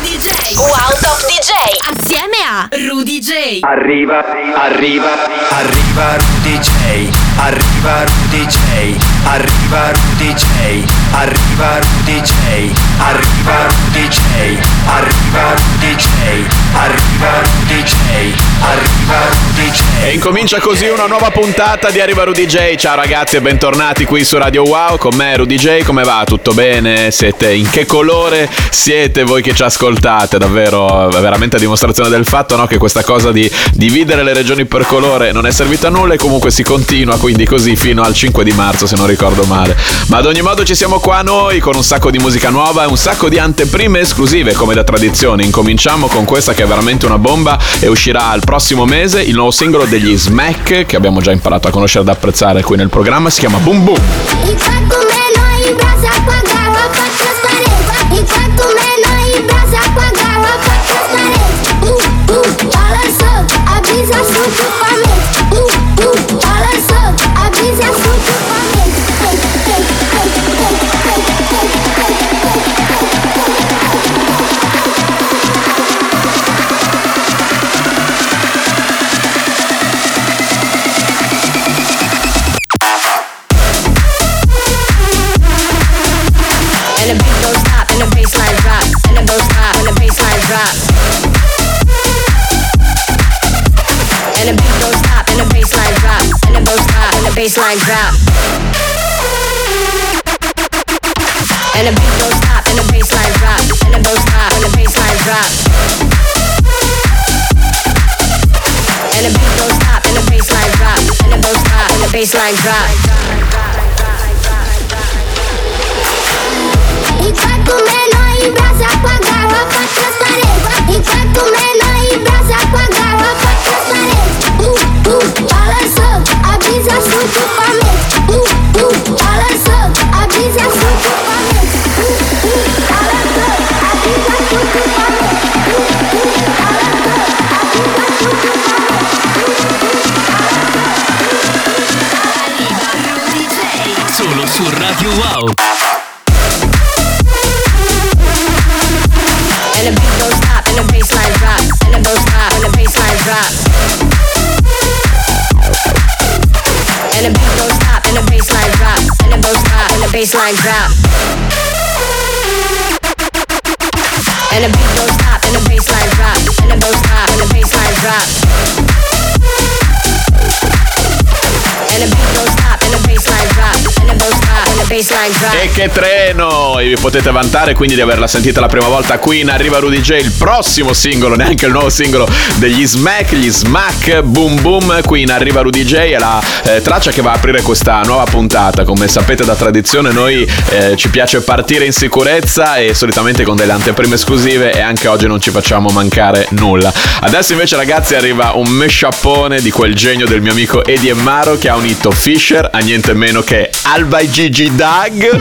DJ. Wow Top DJ. Assieme a Rudy J. Arriva, arriva, arriva Rudy J. Arriva Rudy J. Arriva Rudy J. Arriva Rudy J. Arriva Rudy J. Arriva Rudy J. Arriva Rudy. Arriva Rudy. E incomincia così una nuova puntata di Arriva Rudy J. Ciao ragazzi e bentornati qui su Radio Wow. Con me Rudy J. Come va? Tutto bene? Siete in che colore siete voi che ci ascoltate? Davvero, veramente a dimostrazione del fatto no? che questa cosa di dividere le regioni per colore non è servita a nulla e comunque si continua quindi così fino al 5 di marzo se non ricordo male. Ma ad ogni modo ci siamo qua noi con un sacco di musica nuova e un sacco di anteprime esclusive come da tradizione. Incominciamo con questa che è veramente una bomba e uscirà il prossimo mese il nuovo singolo degli Smack che abbiamo già imparato a conoscere ed apprezzare qui nel programma, si chiama Boom Boom. Enquanto menor embrasa com the drop. And the beat don't stop, and the bassline drop, and the don't stop, and the bassline drop. And the beat don't stop, and the bassline drop, and the don't stop, and the bassline drop. Enquanto menor embrasa com a garrafa transparente Enquanto menor embrasa com a garrafa transparente Uh, balançou, a brisa surprufamente Uh, uh, balançou, a brisa surprufamente Uh, uh, balançou, a brisa surprufamente Uh, uh, balançou, a brisa surprufamente Rudy J. Solo su Radio Wow. And the beat don't stop, and the bassline drop, and the don't stop, and the bassline drop. And the beat don't stop, and the bassline drop, and the don't stop, and the bassline drop. And the beat don't stop, and the bassline drop, and the don't stop, and the bassline drop. E che treno! E vi potete vantare quindi di averla sentita la prima volta qui in Arriva Rudy J, il prossimo singolo, neanche il nuovo singolo degli Smack, gli Smack Boom Boom, qui in Arriva Rudy J è la eh, traccia che va a aprire questa nuova puntata. Come sapete da tradizione noi eh, ci piace partire in sicurezza e solitamente con delle anteprime esclusive e anche oggi non ci facciamo mancare nulla. Adesso invece ragazzi arriva un meshappone di quel genio del mio amico Eddie Emmaro che ha unito Fisher a niente meno che Alba e Gigi Dag.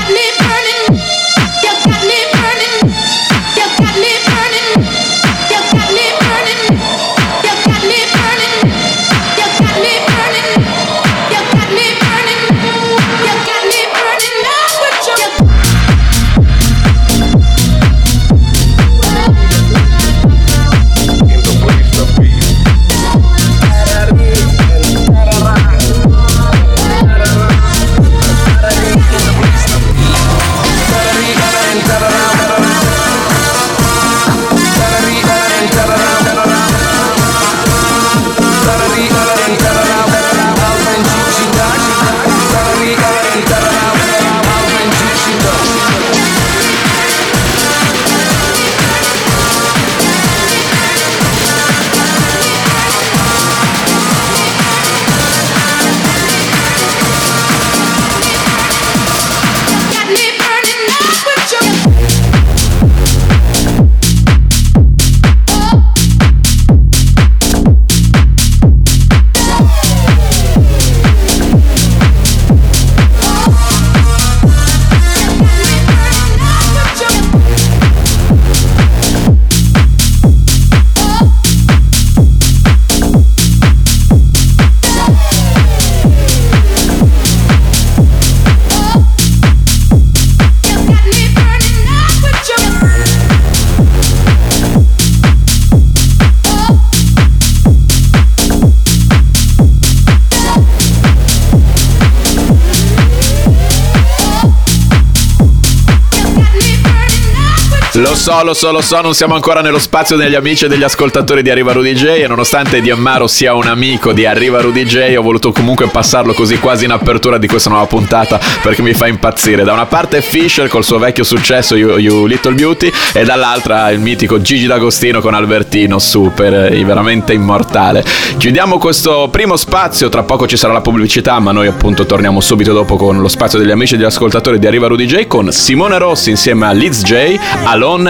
So, lo so, lo so, non siamo ancora nello spazio degli amici e degli ascoltatori di Arriva Rudy J e nonostante Diammaro sia un amico di Arriva Rudy J ho voluto comunque passarlo così quasi in apertura di questa nuova puntata perché mi fa impazzire. Da una parte Fisher col suo vecchio successo You, you Little Beauty e dall'altra il mitico Gigi D'Agostino con Albertino, super, eh, veramente immortale. Chiudiamo questo primo spazio, tra poco ci sarà la pubblicità ma noi appunto torniamo subito dopo con lo spazio degli amici e degli ascoltatori di Arriva Rudy J con Simone Rossi insieme a Liz J,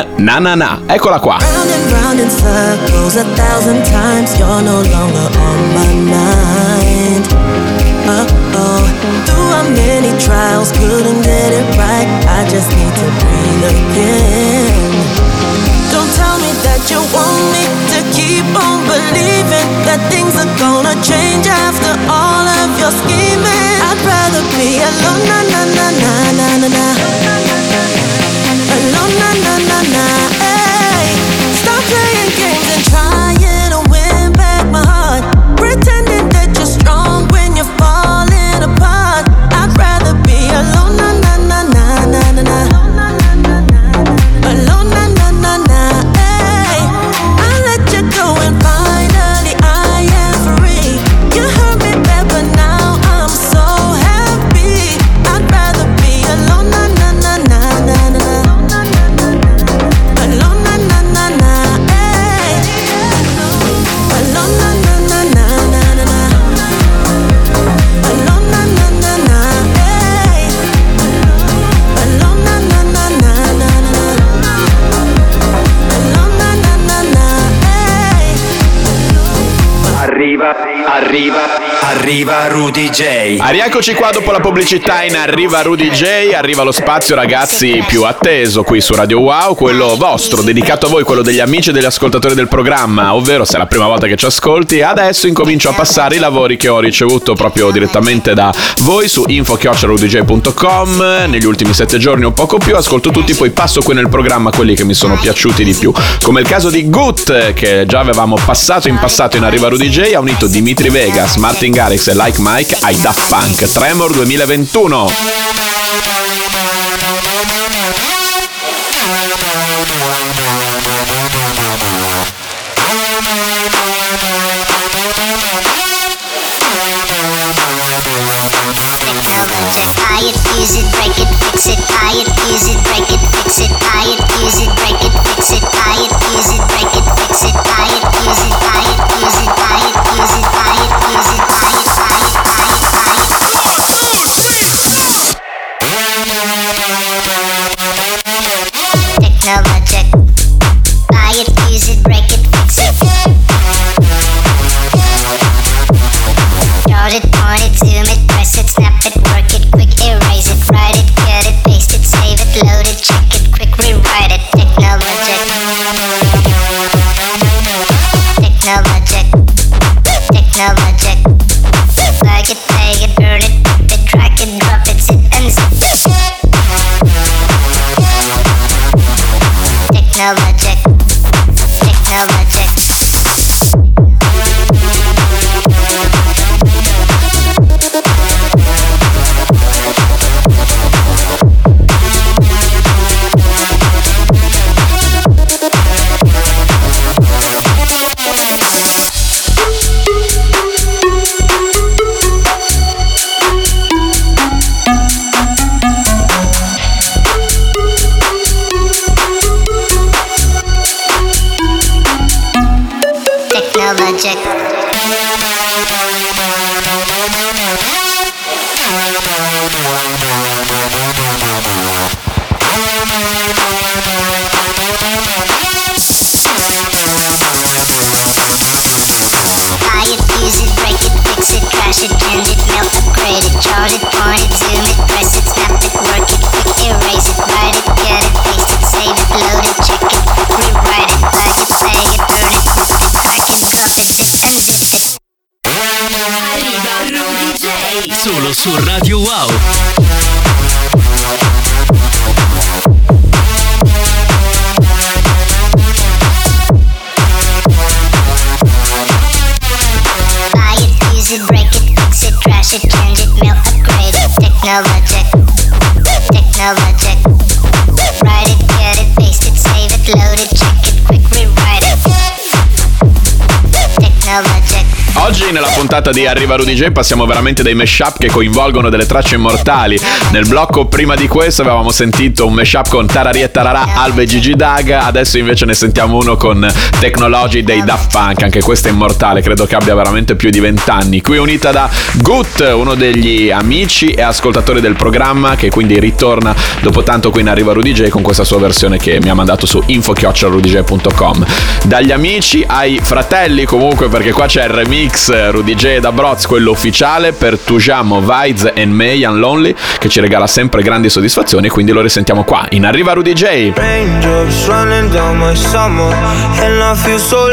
Alone Na Na Na. Eccola qua. Round and round in circles a thousand times. You're no longer on my mind. Through how many trials, couldn't get it right. I just need to breathe again. Don't tell me that you want me to keep on believing that things are gonna change after all of your scheming. I'd rather be alone, na na na na na na arriva, arriva Rudy J. Ah, rieccoci qua dopo la pubblicità in Arriva Rudy J, arriva lo spazio ragazzi più atteso qui su Radio Wow, quello vostro, dedicato a voi, quello degli amici e degli ascoltatori del programma, ovvero se è la prima volta che ci ascolti, adesso incomincio a passare i lavori che ho ricevuto proprio direttamente da voi su info.rudj.com, negli ultimi sette giorni o poco più, ascolto tutti, poi passo qui nel programma quelli che mi sono piaciuti di più, come il caso di Gut, che già avevamo passato in passato in Arriva Rudy J, ha unito Dimitri Vegas, Martin Garrix Like Mike ai Daft Punk, Tremor 2021. Nella puntata di Arriva Rudy J passiamo veramente dei mashup che coinvolgono delle tracce immortali. Nel blocco prima di questo avevamo sentito un mashup con Tarari e Tararà, Alve e Gigi Dag, adesso invece ne sentiamo uno con Technology dei Daft Punk, anche questa è immortale, credo che abbia veramente più di vent'anni. Qui unita da Gut, uno degli amici e ascoltatori del programma che quindi ritorna dopo tanto qui in Arriva Rudy J con questa sua versione che mi ha mandato su info.rudyj.com. Dagli amici ai fratelli comunque perché qua c'è il remix Rudy J. Da Broz, quello ufficiale per Tujamo, Vides and May and Lonely che ci regala sempre grandi soddisfazioni quindi lo risentiamo qua. In Arriva Rudy J. Running down my summer And I feel so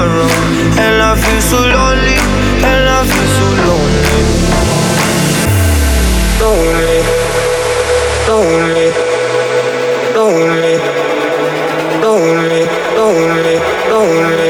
tomorrow And I feel so lonely And I feel so lonely. Lonely, lonely, lonely, lonely, lonely, lonely,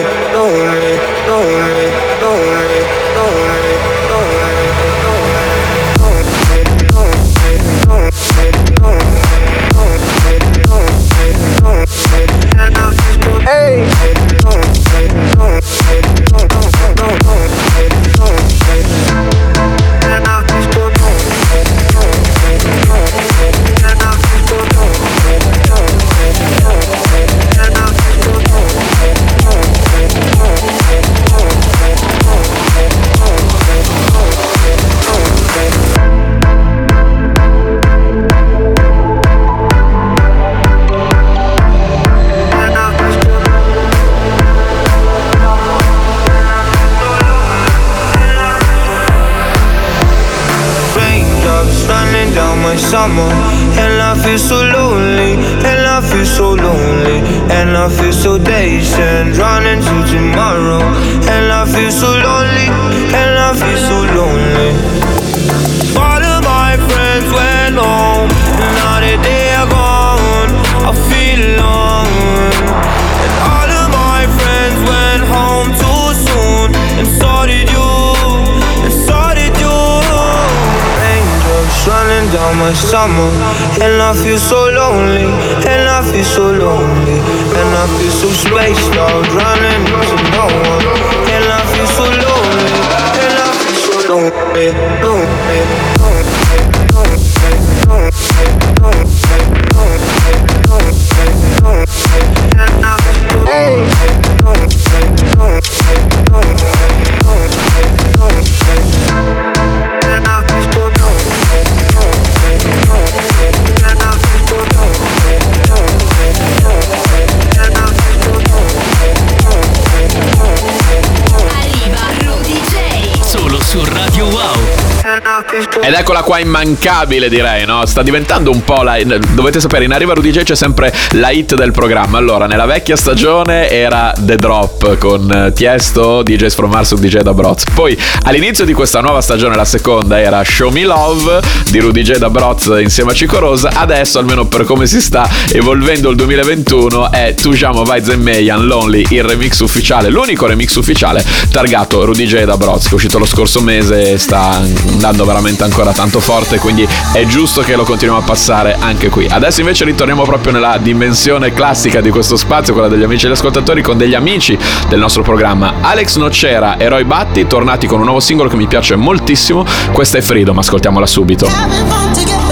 summer And I feel so lonely. And I feel so lonely. And I feel so spaced out Running whoa. Ed eccola qua immancabile direi, no? Sta diventando un po' la... Dovete sapere, in Arriva Rudy J c'è sempre la hit del programma. Allora, nella vecchia stagione era The Drop con eh, Tiesto, DJs from Mars DJ da Broz. Poi all'inizio di questa nuova stagione, la seconda, era Show Me Love di Rudy J da Broz insieme a Cico Rosa. Adesso, almeno per come si sta evolvendo il 2021, è Tujamo Vibes and Mayan Lonely, il remix ufficiale, l'unico remix ufficiale targato Rudy J da Broz, che è uscito lo scorso mese e sta andando veramente ancora tanto forte, quindi è giusto che lo continuiamo a passare anche qui. Adesso invece ritorniamo proprio nella dimensione classica di questo spazio, quella degli amici e degli ascoltatori, con degli amici del nostro programma. Alex Nocera e Roy Batti, tornati con un nuovo singolo che mi piace moltissimo. Questa è Freedom, ascoltiamola subito.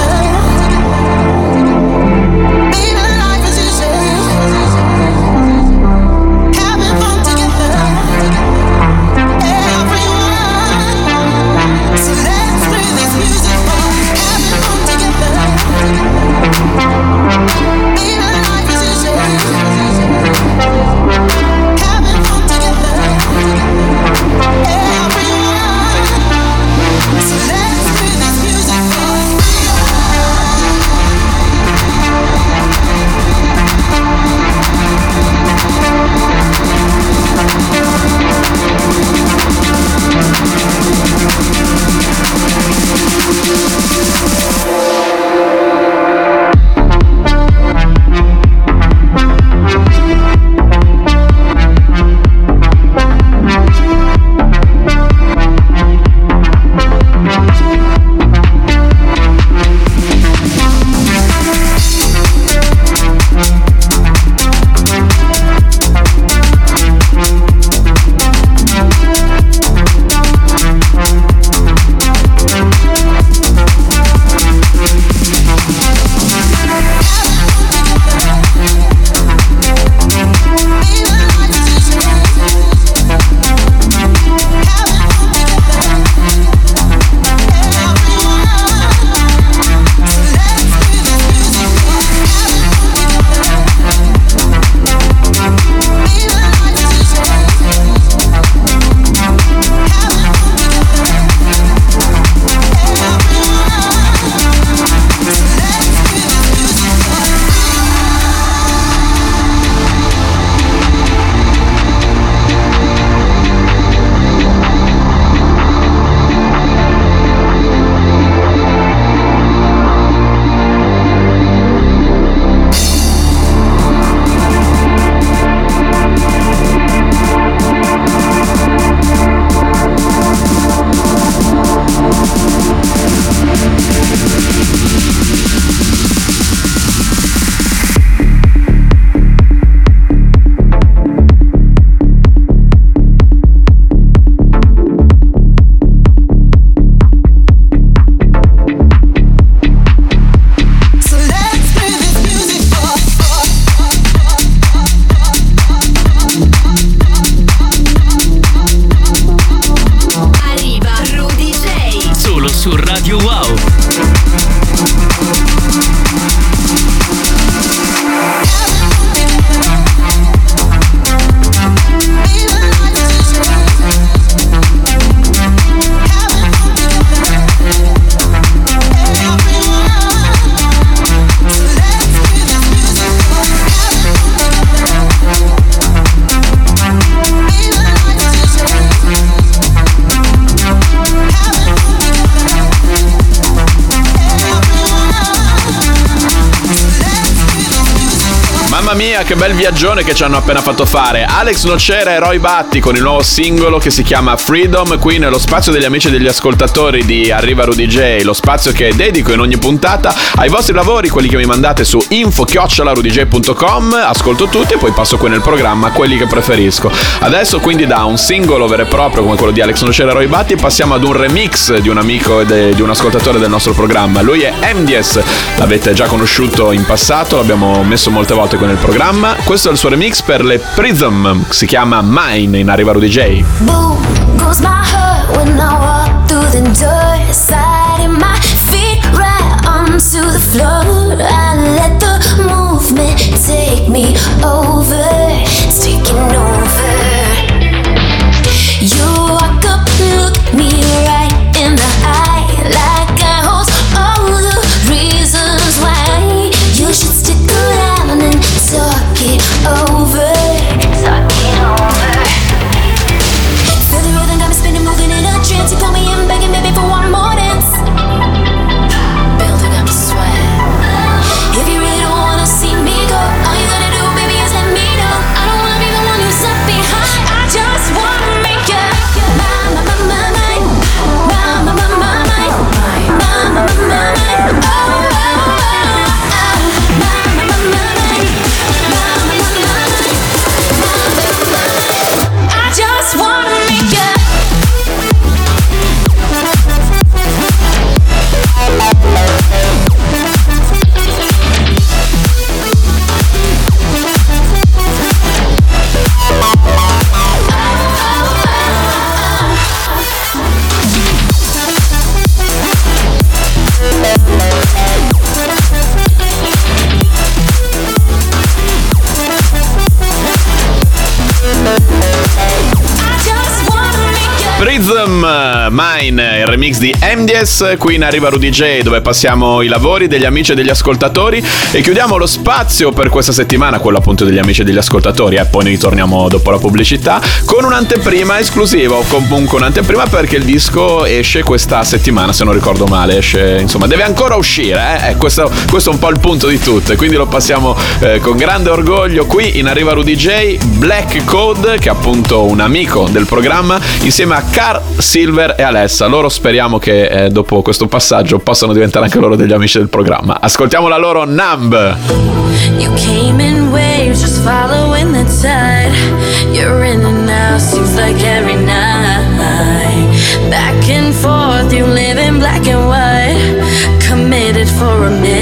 Viaggione che ci hanno appena fatto fare. Alex Nocera e Roy Batti con il nuovo singolo che si chiama Freedom, qui nello spazio degli amici e degli ascoltatori di Arriva Rudy J, lo spazio che dedico in ogni puntata ai vostri lavori, quelli che mi mandate su info-rudj.com, ascolto tutti e poi passo qui nel programma quelli che preferisco. Adesso quindi da un singolo vero e proprio come quello di Alex Nocera e Roy Batti passiamo ad un remix di un amico e di un ascoltatore del nostro programma. Lui è MDS, l'avete già conosciuto in passato, l'abbiamo messo molte volte qui nel programma. Questo è il suo remix per le Prism, si chiama Mine in Arriva Rudy J. Boom take me over. It's taking over. Mine, il remix di MDS, qui in Arriva Rudy J dove passiamo i lavori degli amici e degli ascoltatori. E chiudiamo lo spazio per questa settimana, quello appunto degli amici e degli ascoltatori e poi ne ritorniamo dopo la pubblicità con un'anteprima esclusiva o comunque un'anteprima perché il disco esce questa settimana se non ricordo male, esce insomma deve ancora uscire, eh? Eh, questo, questo è un po' il punto di tutto e quindi lo passiamo eh, con grande orgoglio qui in Arriva Rudy J, Black Code che è appunto un amico del programma insieme a Car Silver e Alessa. Loro speriamo che eh, dopo questo passaggio possano diventare anche loro degli amici del programma. Ascoltiamo la loro Numb. You came in waves, just following the tide. You're in and out, seems like every night. Back and forth, you live in black and white. Committed for a minute,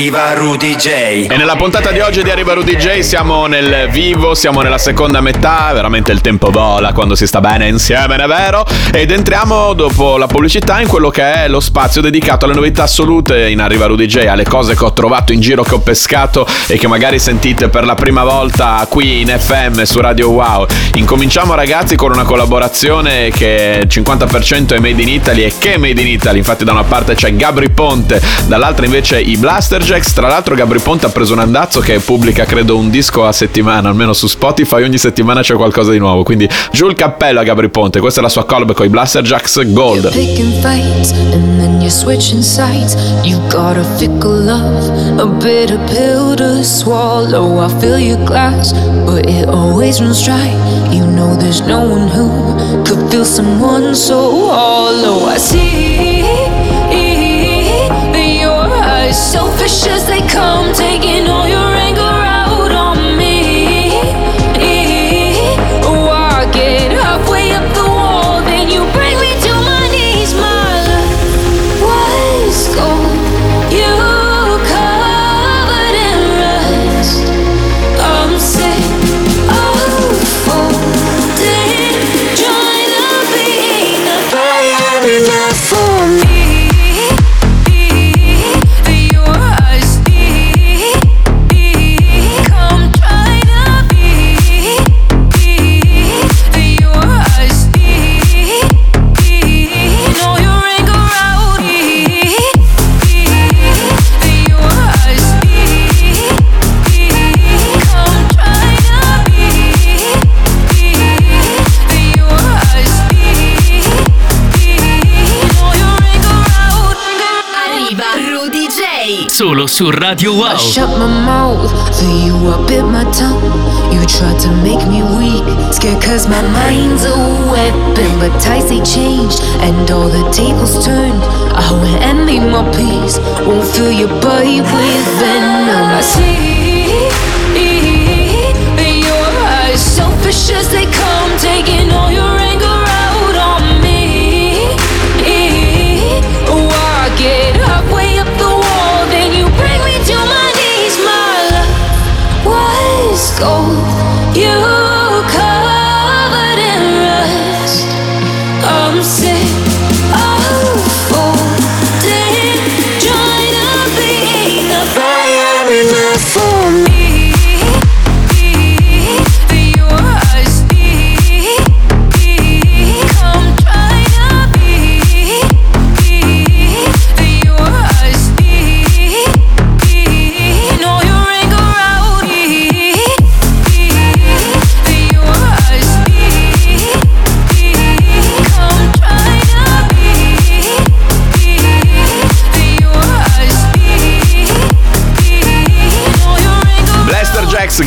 arriva Rudy J. E nella puntata di oggi di Arriva Rudy J siamo nel vivo, siamo nella seconda metà, veramente il tempo vola quando si sta bene insieme, è vero? Ed entriamo dopo la pubblicità in quello che è lo spazio dedicato alle novità assolute in Arriva Rudy J, alle cose che ho trovato in giro, che ho pescato e che magari sentite per la prima volta qui in FM su Radio Wow. Incominciamo ragazzi con una collaborazione che 50% è made in Italy e che è made in Italy, infatti da una parte c'è Gabri Ponte, dall'altra invece i Blaster Jacks, tra l'altro Gabri Ponte ha preso un andazzo che pubblica credo un disco a settimana, almeno su Spotify. Ogni settimana c'è qualcosa di nuovo, quindi giù il cappello a Gabri Ponte, questa è la sua collab con i Blaster Jacks Gold. You know there's no one who could feel someone so hollow. I see eyes, selfish as they come, taking su Radio I shut my mouth for you, I bit my tongue. You tried to make me weak, scared cause my mind's a weapon. But ties they changed, and all the tables turned. I went and made my peace, won't fill your body with venom. I see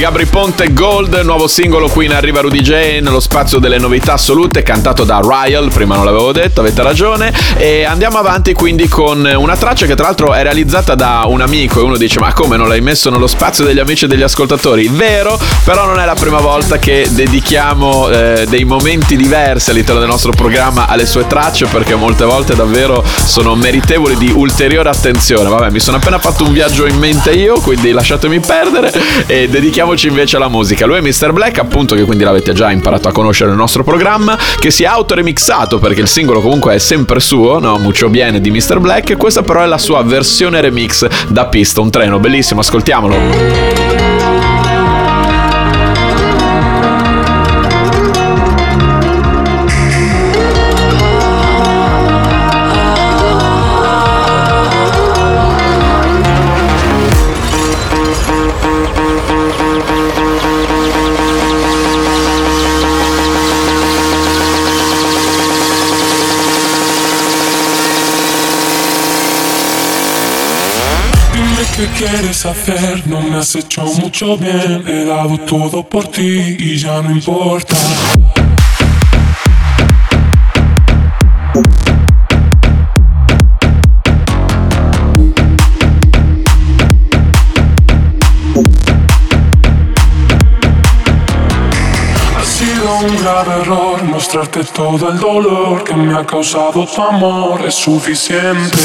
Я Gabri Ponte Gold, nuovo singolo qui in Arriva Rudy J nello spazio delle novità assolute, cantato da Ryle, prima non l'avevo detto, avete ragione. E andiamo avanti quindi con una traccia che tra l'altro è realizzata da un amico e uno dice ma come non l'hai messo nello spazio degli amici e degli ascoltatori? Vero, però non è la prima volta che dedichiamo eh, dei momenti diversi all'interno del nostro programma alle sue tracce perché molte volte davvero sono meritevoli di ulteriore attenzione. Vabbè, mi sono appena fatto un viaggio in mente io, quindi lasciatemi perdere e dedichiamoci invece alla musica. Lui è Mr. Black, appunto, che quindi l'avete già imparato a conoscere nel nostro programma, che si è autoremixato perché il singolo comunque è sempre suo, no? Mucho Biene di Mr. Black. Questa però è la sua versione remix da pista, un treno bellissimo, ascoltiamolo. Quieres hacer, no me has hecho mucho bien. He dado todo por ti y ya no importa. Ha sido un grave error mostrarte todo el dolor que me ha causado tu amor. Es suficiente.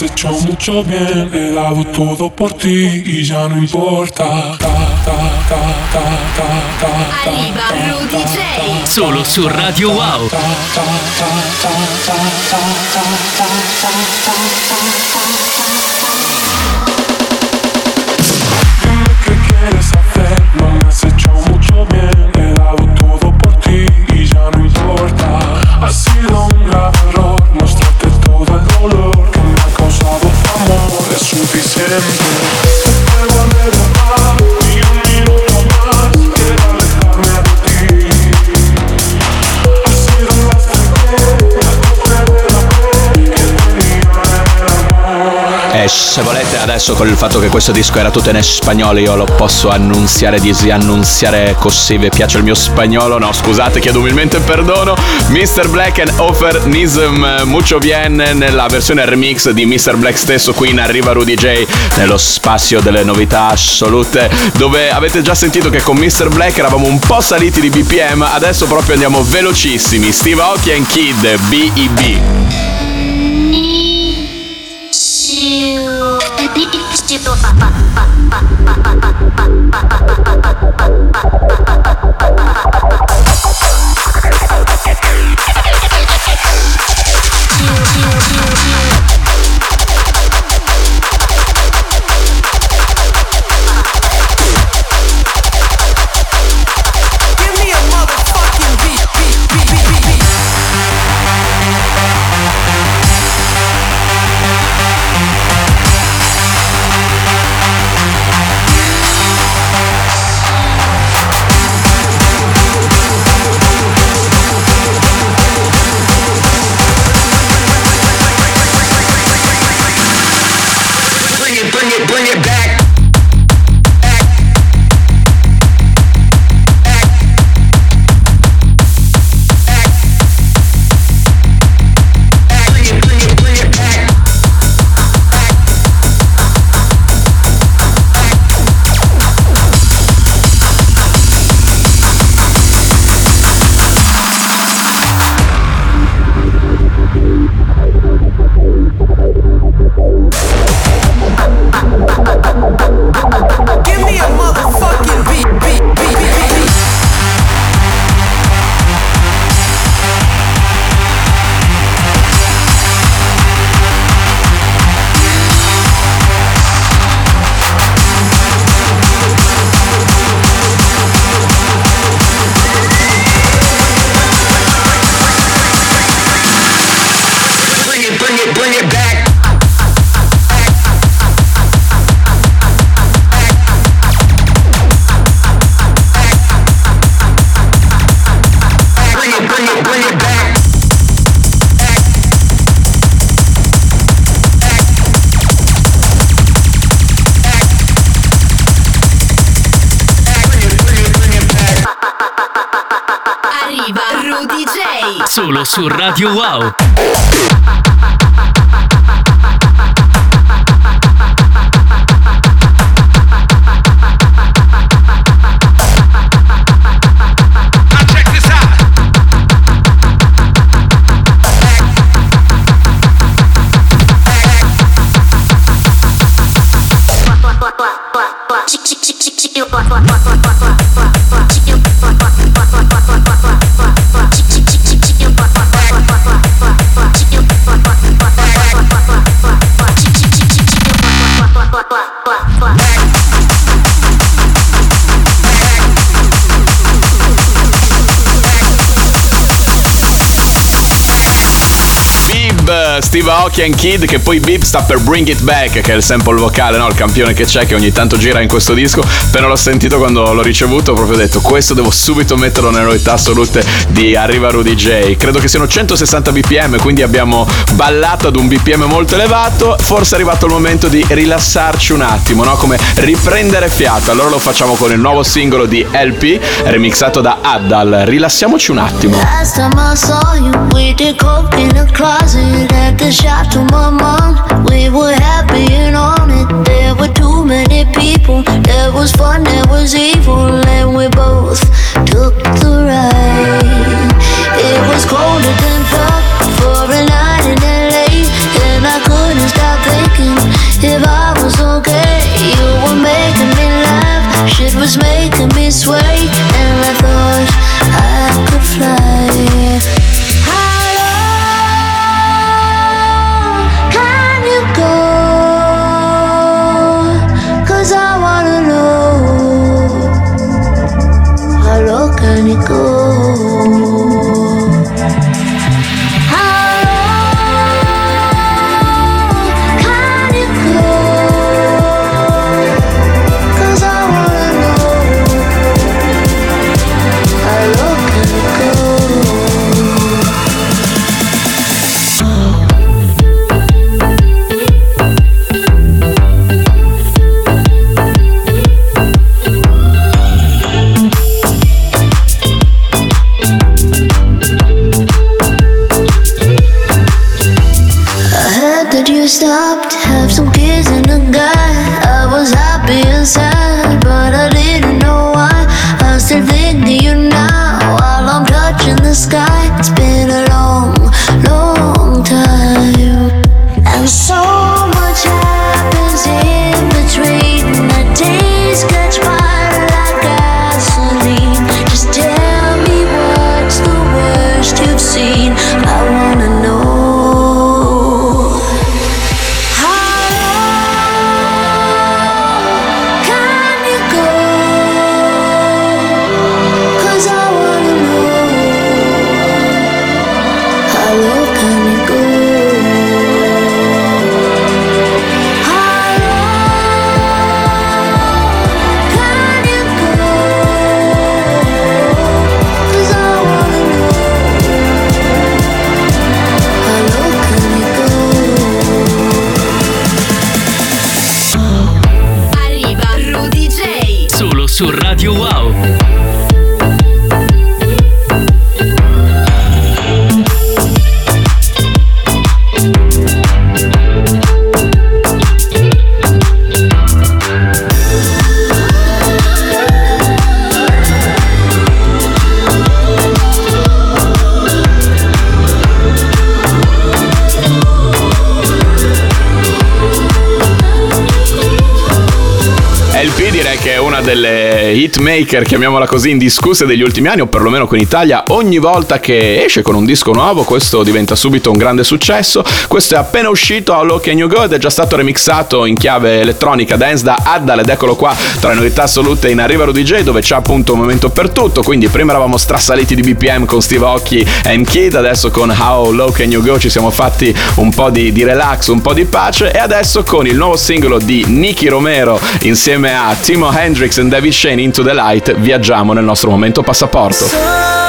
Has hecho mucho bien. He dado todo por ti y ya no importa. Ta, ta, ta, ta, ta, ta, ta, Arriva ta, Rudy ta, J. ta, Solo su Radio Wow. Se volete adesso con il fatto che questo disco era tutto in spagnolo io lo posso annunziare, disannunziare così vi piace il mio spagnolo? No scusate chiedo umilmente perdono Mr. Black and Offer Nism Mucho Bien nella versione remix di Mr. Black stesso qui in Arriva Rudy J nello spazio delle novità assolute dove avete già sentito che con Mr. Black eravamo un po' saliti di BPM adesso proprio andiamo velocissimi Steve Aoki and Kid B.E.B. you, you, you. Su Radio Wow. Steve Aoki and Kid che poi Beep sta per Bring It Back che è il sample vocale, no? il campione che c'è che ogni tanto gira in questo disco. Appena l'ho sentito quando l'ho ricevuto ho proprio detto questo devo subito metterlo nelle novità assolute di Arriva Rudy J. Credo che siano 160 bpm, quindi abbiamo ballato ad un bpm molto elevato. Forse è arrivato il momento di rilassarci un attimo, no? come riprendere fiato. Allora lo facciamo con il nuovo singolo di LP remixato da Addal. Rilassiamoci un attimo. Last time I saw you, we did the shop to my mom. We were happy and on it. There were too many people. There was fun, there was evil, and we both took the ride. It was colder than fuck for a night in LA, and I couldn't stop thinking if I was okay. You were making me laugh, shit was making me sway, and I thought I could fly. Delle hitmaker, chiamiamola così, indiscusse degli ultimi anni, o perlomeno qui in Italia. Ogni volta che esce con un disco nuovo, questo diventa subito un grande successo. Questo è appena uscito a Low Can You Go ed è già stato remixato in chiave elettronica dance da Addal ed eccolo qua tra le novità assolute in Arriva Rudy J dove c'è appunto un momento per tutto. Quindi prima eravamo strassaliti di BPM con Steve Occhi e Kid, adesso con How Low Can You Go ci siamo fatti un po' di, di relax, un po' di pace e adesso con il nuovo singolo di Nicky Romero insieme a Timo Hendrix e David Shane Into the Light viaggiamo nel nostro momento passaporto.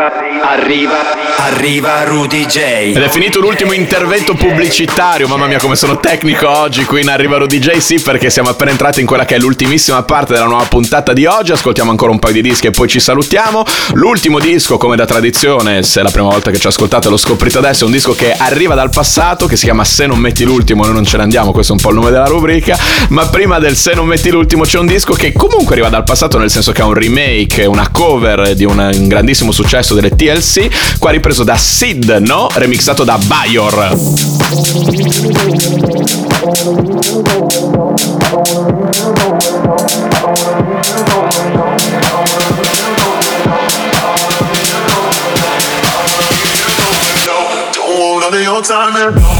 Arriva, arriva, arriva Rudy J. Ed è finito l'ultimo intervento pubblicitario. Mamma mia, come sono tecnico oggi qui in Arriva Rudy J. Sì, perché siamo appena entrati in quella che è l'ultimissima parte della nuova puntata di oggi. Ascoltiamo ancora un paio di dischi e poi ci salutiamo. L'ultimo disco, come da tradizione, se è la prima volta che ci ascoltate lo scoprite adesso, è un disco che arriva dal passato, che si chiama Se non metti l'ultimo, noi non ce ne andiamo, questo è un po' il nome della rubrica. Ma prima del Se non metti l'ultimo c'è un disco che comunque arriva dal passato, nel senso che è un remake, una cover di un grandissimo successo delle TLC, qua ripreso da Sid, no? Remixato da Bayor. Don't want none of your time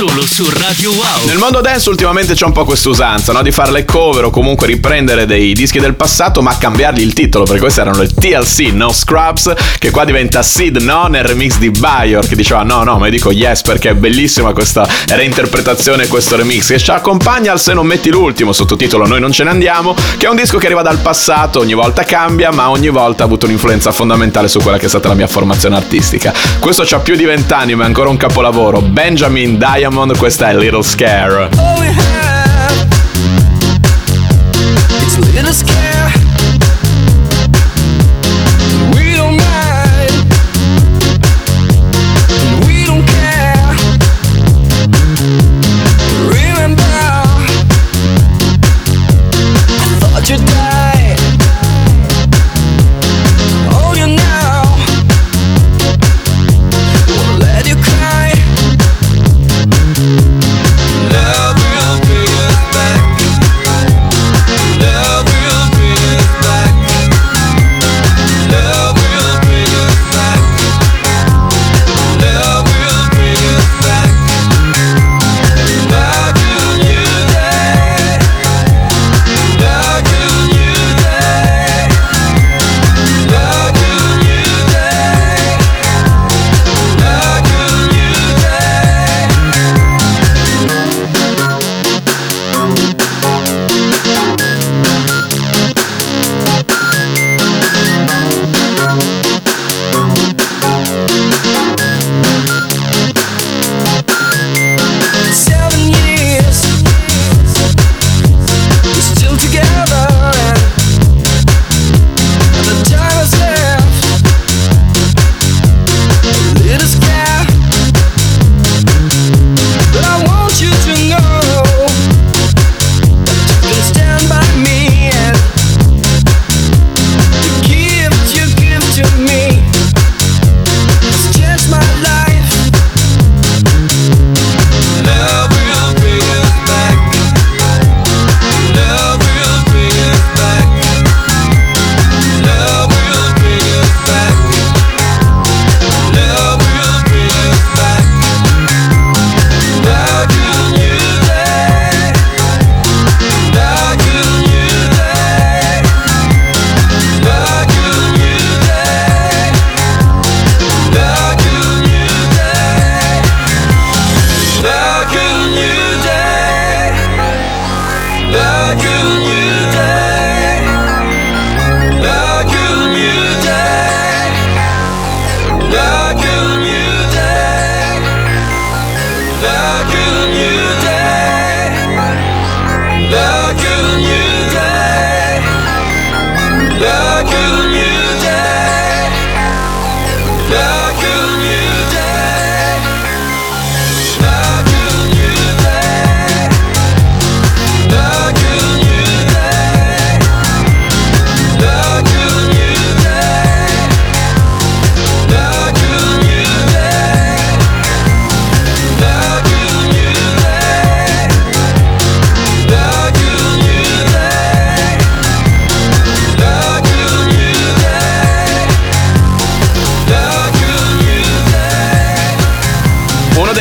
Solo su Radio Wow. Nel mondo dance ultimamente c'è un po' questa usanza, no? Di fare le cover o comunque riprendere dei dischi del passato ma cambiargli il titolo, perché queste erano le TLC, no Scrubs, che qua diventa Sid, no? Nel remix di Bayor, che diceva no, no, ma io dico yes perché è bellissima questa reinterpretazione, questo remix, che ci accompagna al Se non metti l'ultimo, sottotitolo Noi non ce ne andiamo, che è un disco che arriva dal passato, ogni volta cambia, ma ogni volta ha avuto un'influenza fondamentale su quella che è stata la mia formazione artistica. Questo c'ha più di vent'anni, ma è ancora un capolavoro. Benjamin Diamond, questa è Little Scare.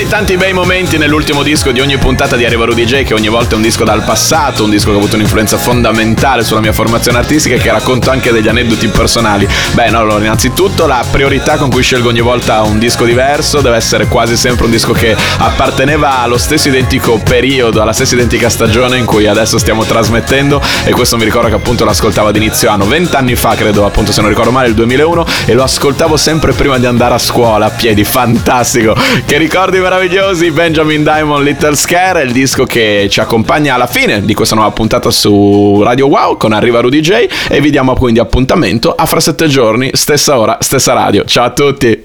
Tanti bei momenti nell'ultimo disco di ogni puntata di Arriva Rudy J, che ogni volta è un disco dal passato, un disco che ha avuto un'influenza fondamentale sulla mia formazione artistica e che racconto anche degli aneddoti personali. Beh, no, allora, innanzitutto la priorità con cui scelgo ogni volta un disco diverso deve essere quasi sempre un disco che apparteneva allo stesso identico periodo, alla stessa identica stagione in cui adesso stiamo trasmettendo e questo mi ricordo che appunto l'ascoltavo ad inizio anno, vent'anni fa credo, appunto se non ricordo male, il 2001 e lo ascoltavo sempre prima di andare a scuola a piedi, fantastico. Che ricordi meravigliosi, Benjamin Diamond Little Scare, il disco che ci accompagna alla fine di questa nuova puntata su Radio Wow con Arriva Rudy J e vi diamo quindi appuntamento a fra sette giorni, stessa ora, stessa radio. Ciao a tutti!